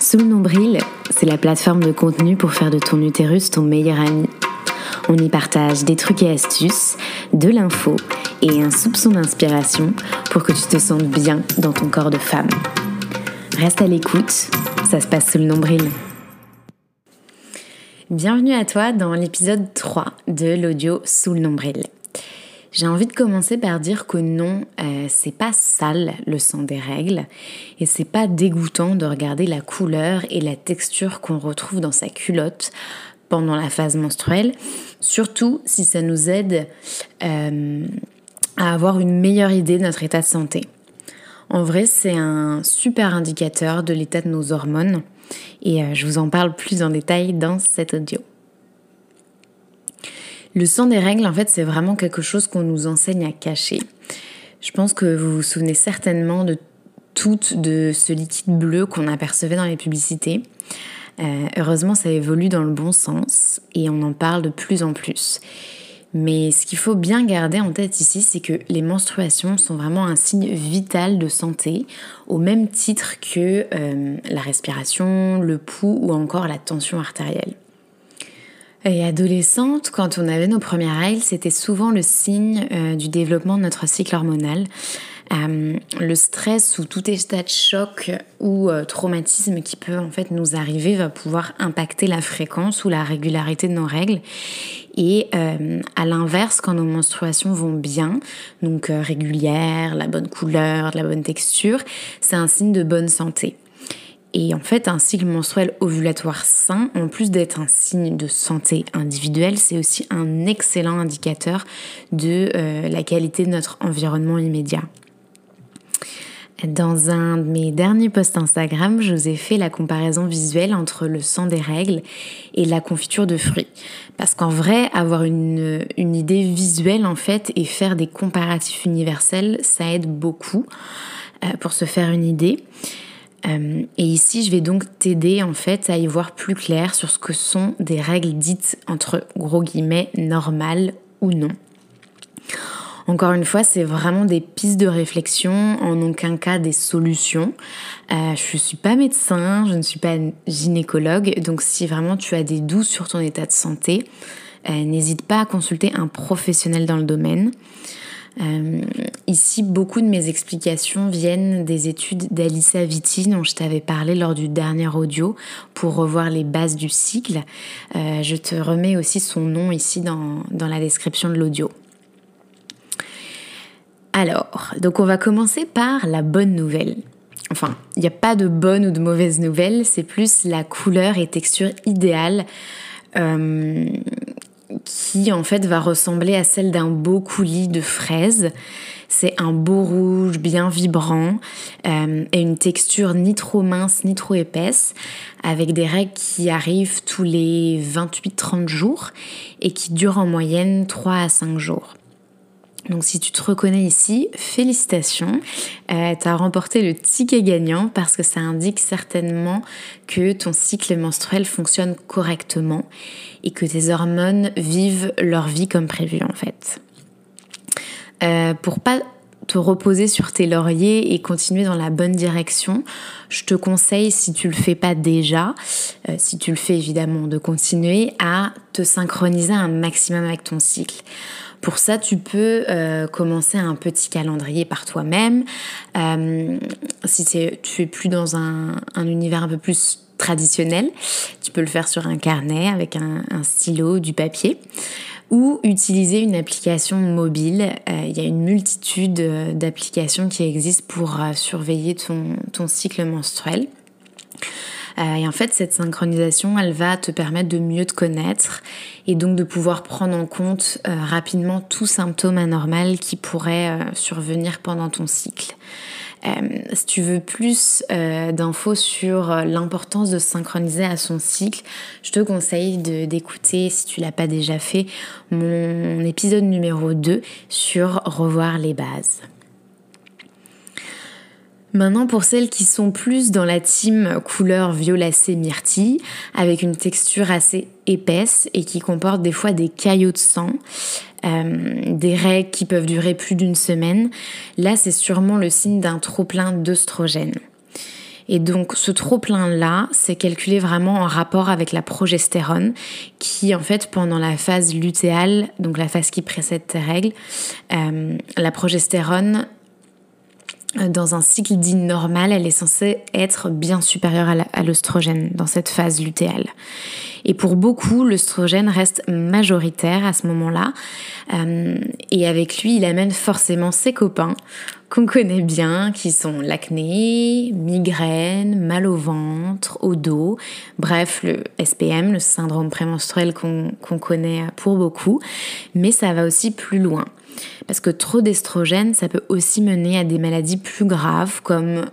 Sous le nombril, c'est la plateforme de contenu pour faire de ton utérus ton meilleur ami. On y partage des trucs et astuces, de l'info et un soupçon d'inspiration pour que tu te sentes bien dans ton corps de femme. Reste à l'écoute, ça se passe sous le nombril. Bienvenue à toi dans l'épisode 3 de l'audio Sous le nombril. J'ai envie de commencer par dire que non, euh, c'est pas sale le sang des règles et c'est pas dégoûtant de regarder la couleur et la texture qu'on retrouve dans sa culotte pendant la phase menstruelle, surtout si ça nous aide euh, à avoir une meilleure idée de notre état de santé. En vrai, c'est un super indicateur de l'état de nos hormones et euh, je vous en parle plus en détail dans cet audio. Le sang des règles, en fait, c'est vraiment quelque chose qu'on nous enseigne à cacher. Je pense que vous vous souvenez certainement de tout de ce liquide bleu qu'on apercevait dans les publicités. Euh, heureusement, ça évolue dans le bon sens et on en parle de plus en plus. Mais ce qu'il faut bien garder en tête ici, c'est que les menstruations sont vraiment un signe vital de santé, au même titre que euh, la respiration, le pouls ou encore la tension artérielle. Et adolescente, quand on avait nos premières règles, c'était souvent le signe euh, du développement de notre cycle hormonal. Euh, le stress ou tout état de choc ou euh, traumatisme qui peut en fait nous arriver va pouvoir impacter la fréquence ou la régularité de nos règles. Et à l'inverse, quand nos menstruations vont bien, donc régulières, la bonne couleur, la bonne texture, c'est un signe de bonne santé. Et en fait, un cycle menstruel ovulatoire sain, en plus d'être un signe de santé individuelle, c'est aussi un excellent indicateur de euh, la qualité de notre environnement immédiat. Dans un de mes derniers posts Instagram, je vous ai fait la comparaison visuelle entre le sang des règles et la confiture de fruits. Parce qu'en vrai, avoir une, une idée visuelle en fait et faire des comparatifs universels, ça aide beaucoup euh, pour se faire une idée. Euh, et ici, je vais donc t'aider en fait à y voir plus clair sur ce que sont des règles dites entre gros guillemets normales ou non. Encore une fois, c'est vraiment des pistes de réflexion, en aucun cas des solutions. Euh, je ne suis pas médecin, je ne suis pas gynécologue, donc si vraiment tu as des doutes sur ton état de santé, euh, n'hésite pas à consulter un professionnel dans le domaine. Euh, ici, beaucoup de mes explications viennent des études d'Alissa Vitti dont je t'avais parlé lors du dernier audio pour revoir les bases du cycle. Euh, je te remets aussi son nom ici dans, dans la description de l'audio. Alors, donc on va commencer par la bonne nouvelle. Enfin, il n'y a pas de bonne ou de mauvaise nouvelle, c'est plus la couleur et texture idéale euh, qui en fait va ressembler à celle d'un beau coulis de fraises. C'est un beau rouge bien vibrant euh, et une texture ni trop mince ni trop épaisse avec des règles qui arrivent tous les 28-30 jours et qui durent en moyenne 3 à 5 jours. Donc si tu te reconnais ici, félicitations, euh, tu as remporté le ticket gagnant parce que ça indique certainement que ton cycle menstruel fonctionne correctement et que tes hormones vivent leur vie comme prévu en fait. Euh, pour pas te reposer sur tes lauriers et continuer dans la bonne direction, je te conseille, si tu le fais pas déjà, euh, si tu le fais évidemment, de continuer à te synchroniser un maximum avec ton cycle. Pour ça, tu peux euh, commencer un petit calendrier par toi-même. Euh, si tu es plus dans un, univers un peu plus traditionnel, tu peux le faire sur un carnet avec un, stylo, du papier ou utiliser une application mobile. Euh, il y a une multitude d'applications qui existent pour surveiller ton cycle menstruel. Euh, et en fait, cette synchronisation, elle va te permettre de mieux te connaître et donc de pouvoir prendre en compte euh, rapidement tout symptôme anormal qui pourrait euh, survenir pendant ton cycle. si tu veux plus d'infos sur l'importance de synchroniser à son cycle, je te conseille d'écouter, si tu l'as pas déjà fait, mon épisode numéro 2 sur revoir les bases. Maintenant pour celles qui sont plus dans la team couleur violacée myrtille, avec une texture assez épaisse et qui comporte des fois des caillots de sang, euh, des règles qui peuvent durer plus d'une semaine, là c'est sûrement le signe d'un trop plein d'œstrogène. Et donc ce trop-plein-là, c'est calculé vraiment en rapport avec la progestérone, qui en fait pendant la phase lutéale, donc la phase qui précède tes règles, euh, la progestérone dans un cycle dit normal, elle est censée être bien supérieure à l'œstrogène dans cette phase lutéale. Et pour beaucoup, l'œstrogène reste majoritaire à ce moment-là. Euh, et avec lui, il amène forcément ses copains qu'on connaît bien, qui sont l'acné, migraine, mal au ventre, au dos, bref, le SPM, le syndrome prémenstruel qu'on connaît pour beaucoup. Mais ça va aussi plus loin. Parce que trop d'estrogène, ça peut aussi mener à des maladies plus graves comme euh,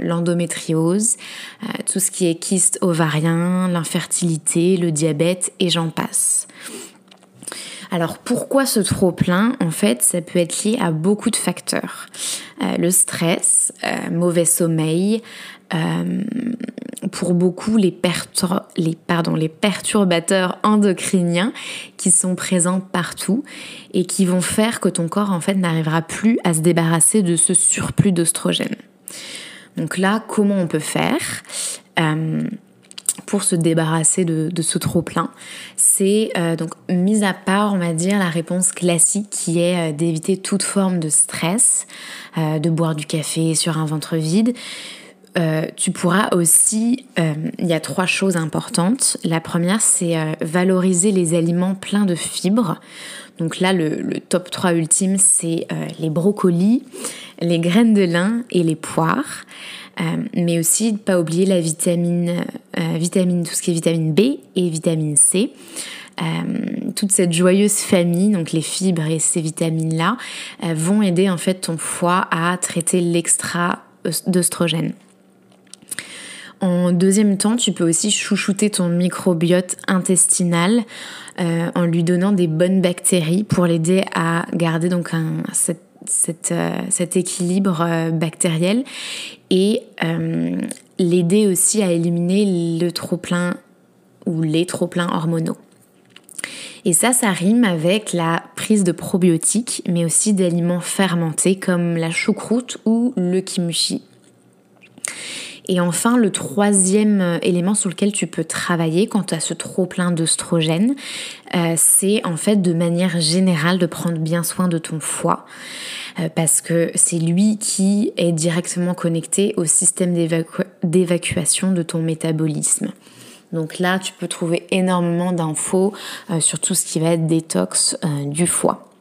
l'endométriose, euh, tout ce qui est kyste ovarien, l'infertilité, le diabète et j'en passe. Alors pourquoi ce trop plein? En fait, ça peut être lié à beaucoup de facteurs. Euh, le stress, mauvais sommeil, pour beaucoup les, perturbateurs endocriniens qui sont présents partout et qui vont faire que ton corps en fait n'arrivera plus à se débarrasser de ce surplus d'oestrogène. Donc là, comment on peut faire? Euh, pour se débarrasser de, ce trop plein C'est euh, donc mis à part, on va dire, la réponse classique qui est euh, d'éviter toute forme de stress, de boire du café sur un ventre vide euh, tu pourras aussi, euh, il y a trois choses importantes. La première, c'est euh, valoriser les aliments pleins de fibres. Donc là, le, top 3 ultime, c'est les brocolis, les graines de lin et les poires. mais aussi, ne pas oublier la vitamine, vitamine, tout ce qui est vitamine B et vitamine C. toute cette joyeuse famille, donc les fibres et ces vitamines-là, vont aider en fait ton foie à traiter l'extra d'œstrogène. En deuxième temps, tu peux aussi chouchouter ton microbiote intestinal euh, en lui donnant des bonnes bactéries pour l'aider à garder donc euh, cet équilibre euh, bactériel et l'aider aussi à éliminer le trop-plein ou les trop-pleins hormonaux. Et ça, ça rime avec la prise de probiotiques, mais aussi d'aliments fermentés comme la choucroute ou le kimchi. Et enfin, le troisième euh, élément sur lequel tu peux travailler quand tu as ce trop plein d'œstrogène, euh, c'est en fait de manière générale de prendre bien soin de ton foie euh, parce que c'est lui qui est directement connecté au système d'évacuation de ton métabolisme. Donc là, tu peux trouver énormément d'infos sur tout ce qui va être détox du foie.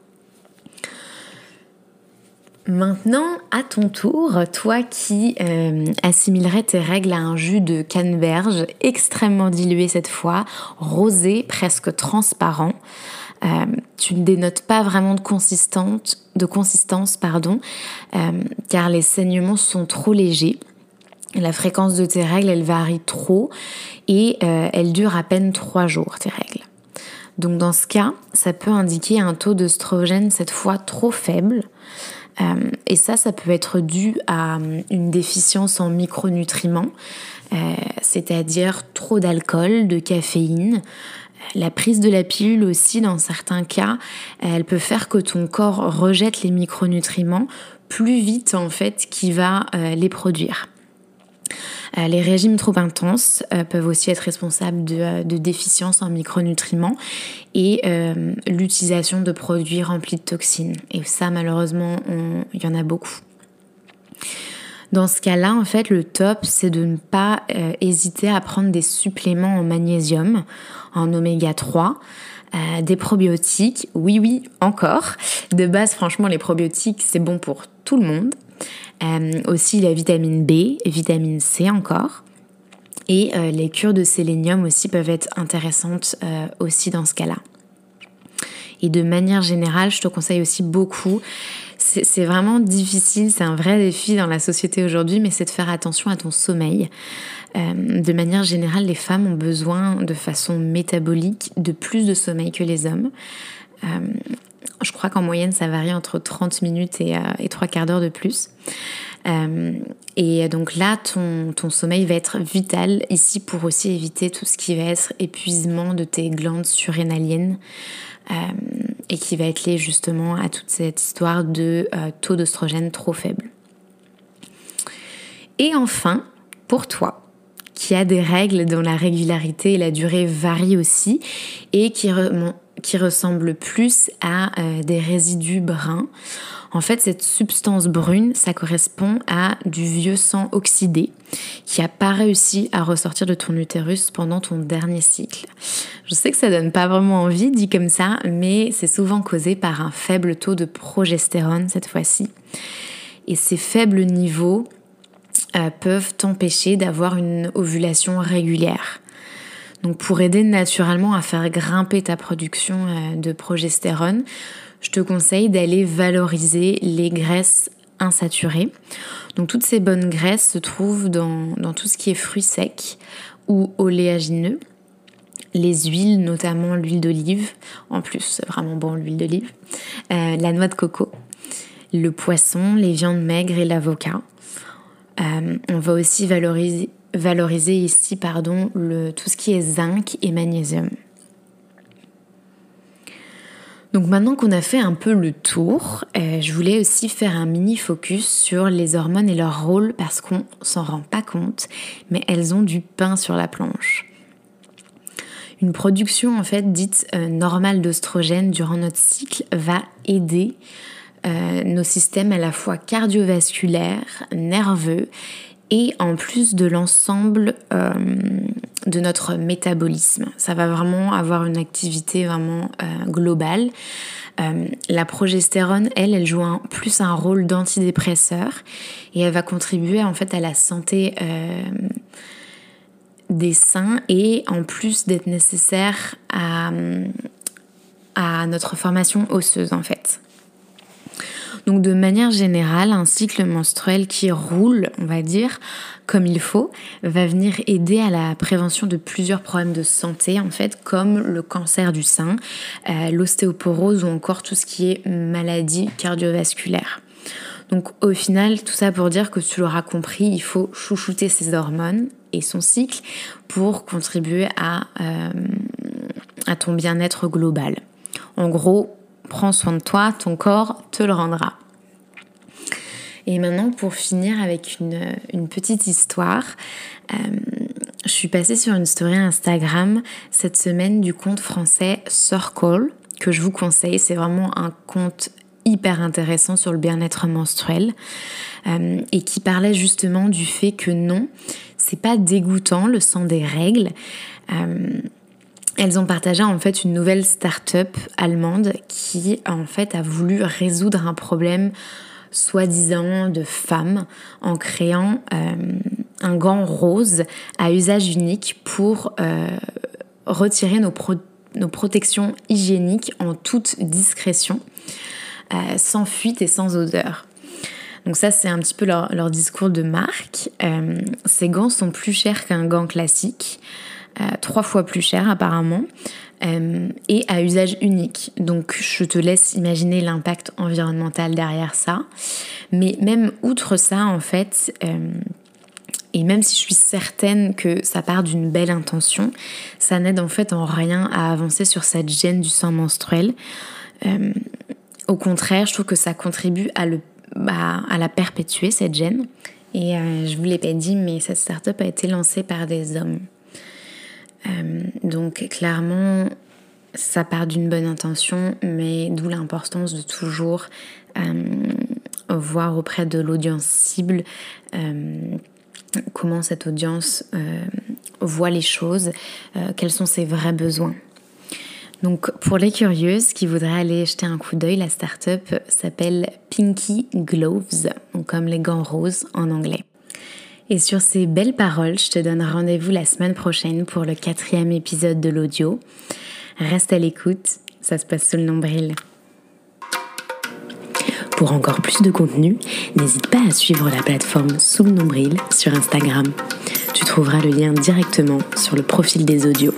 Maintenant, à ton tour, toi qui euh, assimilerais tes règles à un jus de canneberge extrêmement dilué cette fois, rosé, presque transparent, euh, tu ne dénotes pas vraiment de, de consistance, pardon, euh, car les saignements sont trop légers. La fréquence de tes règles, elle varie trop et elle dure à peine 3 jours, tes règles. Donc dans ce cas, ça peut indiquer un taux d'œstrogène cette fois trop faible. Euh, et ça, ça peut être dû à euh, une déficience en micronutriments, euh, c'est-à-dire trop d'alcool, de caféine. La prise de la pilule aussi, dans certains cas, elle peut faire que ton corps rejette les micronutriments plus vite en fait qu'il va les produire. Euh, les régimes trop intenses euh, peuvent aussi être responsables de, euh, déficiences en micronutriments et l'utilisation de produits remplis de toxines. Et ça, malheureusement, il y en a beaucoup. Dans ce cas-là, en fait, le top, c'est de ne pas hésiter à prendre des suppléments en magnésium, en oméga 3, des probiotiques. Oui, oui, encore. De base, franchement, les probiotiques, c'est bon pour tout le monde. Euh, aussi la vitamine B, vitamine C encore. Et euh, les cures de sélénium aussi peuvent être intéressantes euh, aussi dans ce cas-là. Et de manière générale, je te conseille aussi beaucoup, c'est vraiment difficile, c'est un vrai défi dans la société aujourd'hui, mais c'est de faire attention à ton sommeil. de manière générale, les femmes ont besoin de façon métabolique de plus de sommeil que les hommes. Je crois qu'en moyenne, ça varie entre 30 minutes et, 3 euh, quarts d'heure de plus. Euh, et donc là, ton, sommeil va être vital ici pour aussi éviter tout ce qui va être épuisement de tes glandes surrénaliennes euh, et qui va être lié justement à toute cette histoire de taux d'oestrogène trop faible. Et enfin, pour toi qui a des règles dont la régularité et la durée varient aussi et qui, qui ressemblent plus à euh, des résidus bruns. En fait, cette substance brune, ça correspond à du vieux sang oxydé qui n'a pas réussi à ressortir de ton utérus pendant ton dernier cycle. Je sais que ça donne pas vraiment envie dit comme ça, mais c'est souvent causé par un faible taux de progestérone cette fois-ci. Et ces faibles niveaux euh, peuvent t'empêcher d'avoir une ovulation régulière. Donc pour aider naturellement à faire grimper ta production euh, de progestérone, je te conseille d'aller valoriser les graisses insaturées. Donc toutes ces bonnes graisses se trouvent dans, tout ce qui est fruits secs ou oléagineux. Les huiles, notamment l'huile d'olive, en plus c'est vraiment bon l'huile d'olive, euh, la noix de coco, le poisson, les viandes maigres et l'avocat. Euh, on va aussi valoriser, valoriser ici pardon, le, tout ce qui est zinc et magnésium. Donc maintenant qu'on a fait un peu le tour, euh, je voulais aussi faire un mini focus sur les hormones et leur rôle parce qu'on s'en rend pas compte, mais elles ont du pain sur la planche. Une production en fait dite euh, normale d'oestrogène durant notre cycle va aider euh, nos systèmes à la fois cardiovasculaires, nerveux et en plus de l'ensemble de notre métabolisme. Ça va vraiment avoir une activité vraiment euh, globale. Euh, la progestérone, elle, elle joue plus un rôle d'antidépresseur et elle va contribuer en fait à la santé euh, des seins et en plus d'être nécessaire à, à notre formation osseuse en fait. Donc de manière générale, un cycle menstruel qui roule, on va dire, comme il faut, va venir aider à la prévention de plusieurs problèmes de santé, en fait, comme le cancer du sein, euh, l'ostéoporose ou encore tout ce qui est maladie cardiovasculaire. Donc au final, tout ça pour dire que tu l'auras compris, il faut chouchouter ses hormones et son cycle pour contribuer à, euh, à ton bien-être global. En gros, prends soin de toi, ton corps te le rendra. Et maintenant, pour finir avec une, petite histoire, euh, je suis passée sur une story Instagram cette semaine du compte français Circle, que je vous conseille. C'est vraiment un compte hyper intéressant sur le bien-être menstruel euh, et qui parlait justement du fait que non, c'est pas dégoûtant le sang des règles. Euh, elles ont partagé en fait une nouvelle start-up allemande qui en fait a voulu résoudre un problème soi-disant de femmes en créant euh, un gant rose à usage unique pour euh, retirer nos, protections hygiéniques en toute discrétion, euh, sans fuite et sans odeur. Donc ça, c'est un petit peu leur discours de marque. ces gants sont plus chers qu'un gant classique. Euh, trois fois plus cher apparemment, euh, et à usage unique. Donc je te laisse imaginer l'impact environnemental derrière ça. Mais même outre ça, en fait, euh, et même si je suis certaine que ça part d'une belle intention, ça n'aide en fait en rien à avancer sur cette gêne du sang menstruel. au contraire, je trouve que ça contribue à, le, bah, à la perpétuer, cette gêne. Et je vous l'ai pas dit, mais cette start-up a été lancée par des hommes. Euh, donc clairement, ça part d'une bonne intention, mais d'où l'importance de toujours euh, voir auprès de l'audience cible euh, comment cette audience voit les choses, quels sont ses vrais besoins. Donc pour les curieuses qui voudraient aller jeter un coup d'œil, la startup s'appelle Pinky Gloves, comme les gants roses en anglais. Et sur ces belles paroles, je te donne rendez-vous la semaine prochaine pour le quatrième épisode de l'audio. Reste à l'écoute, ça se passe sous le nombril. Pour encore plus de contenu, n'hésite pas à suivre la plateforme Sous le nombril sur Instagram. Tu trouveras le lien directement sur le profil des audios.